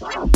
Wow.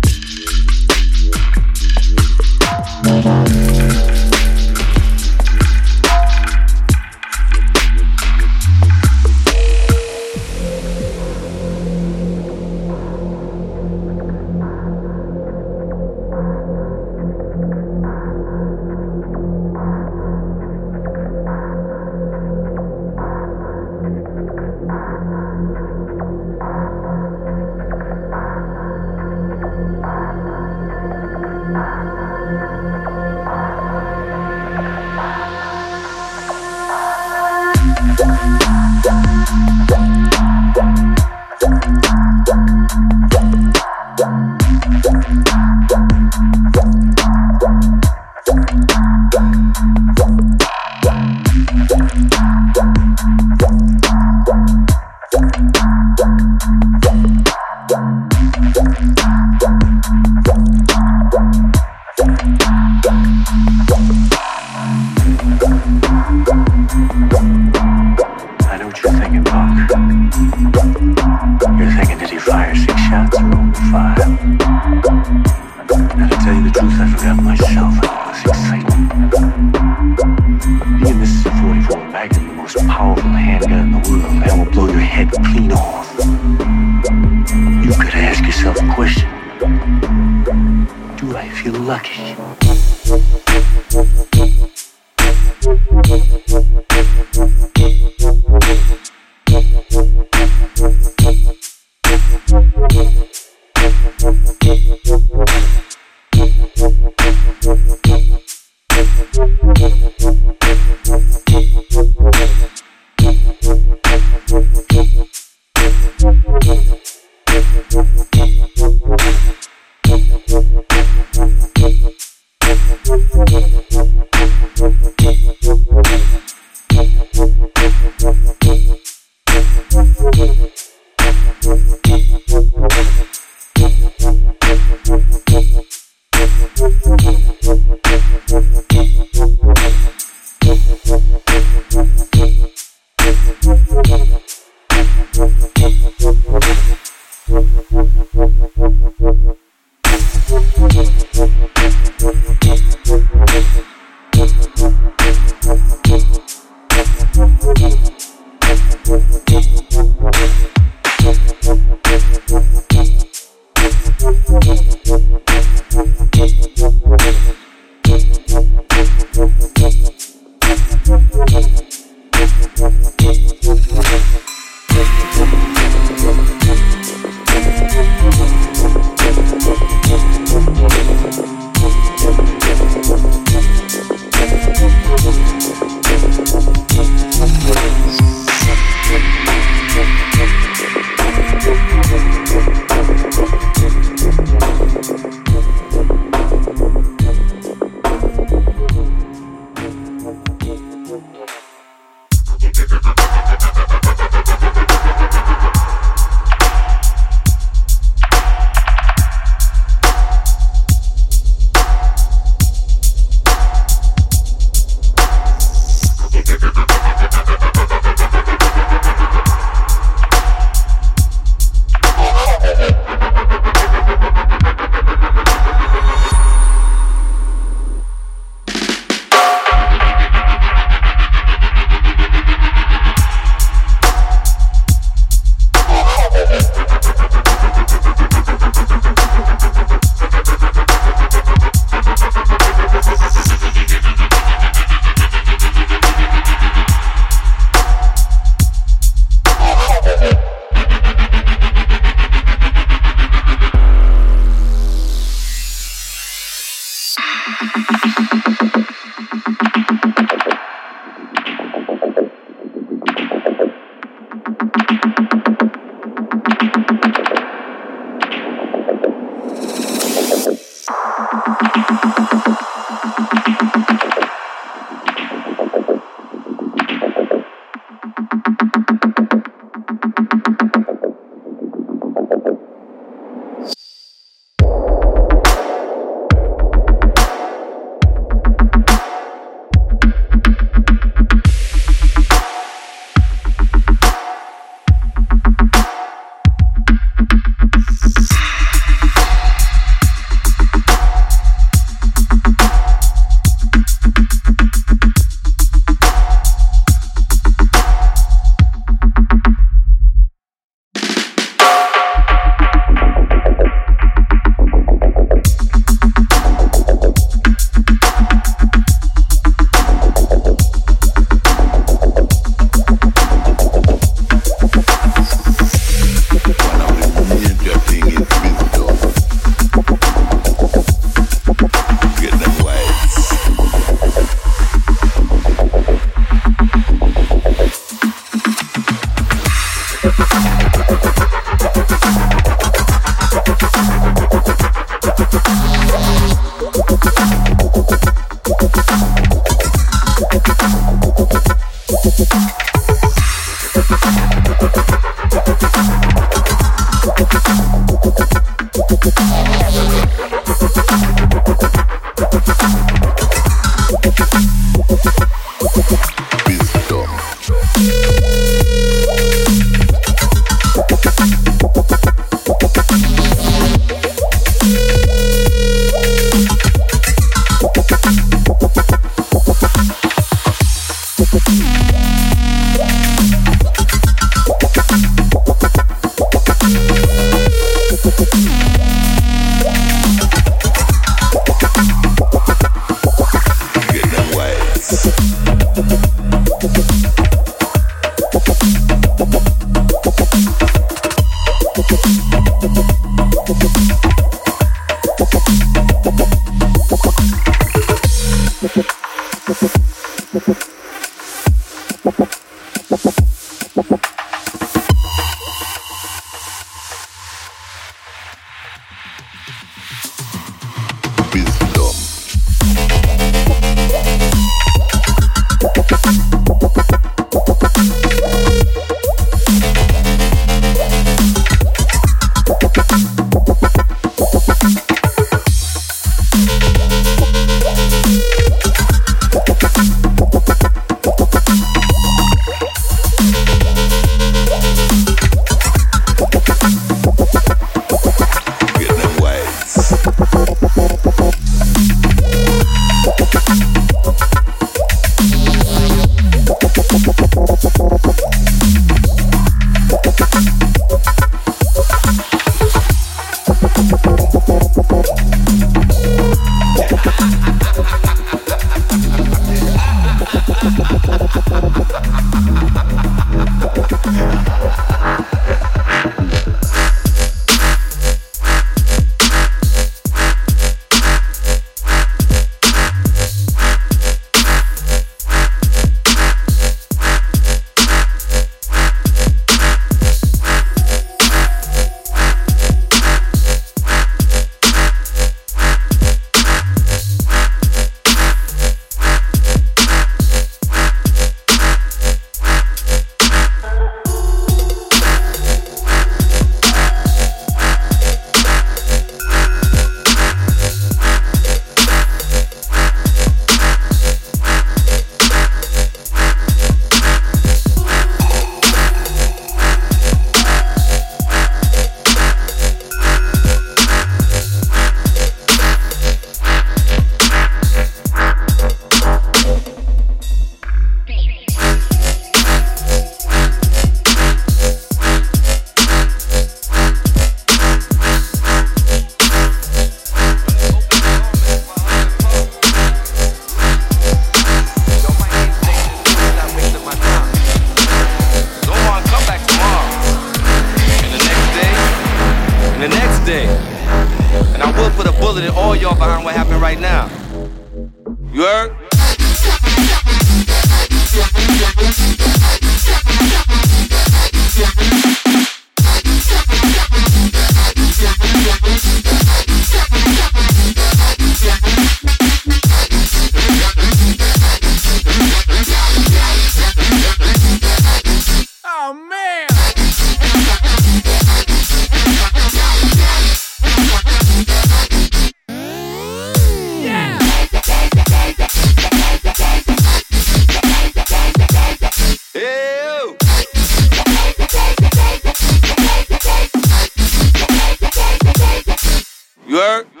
heard?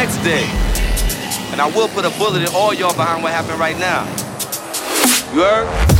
next day. And I will put a bullet in all y'all behind what happened right now. You heard?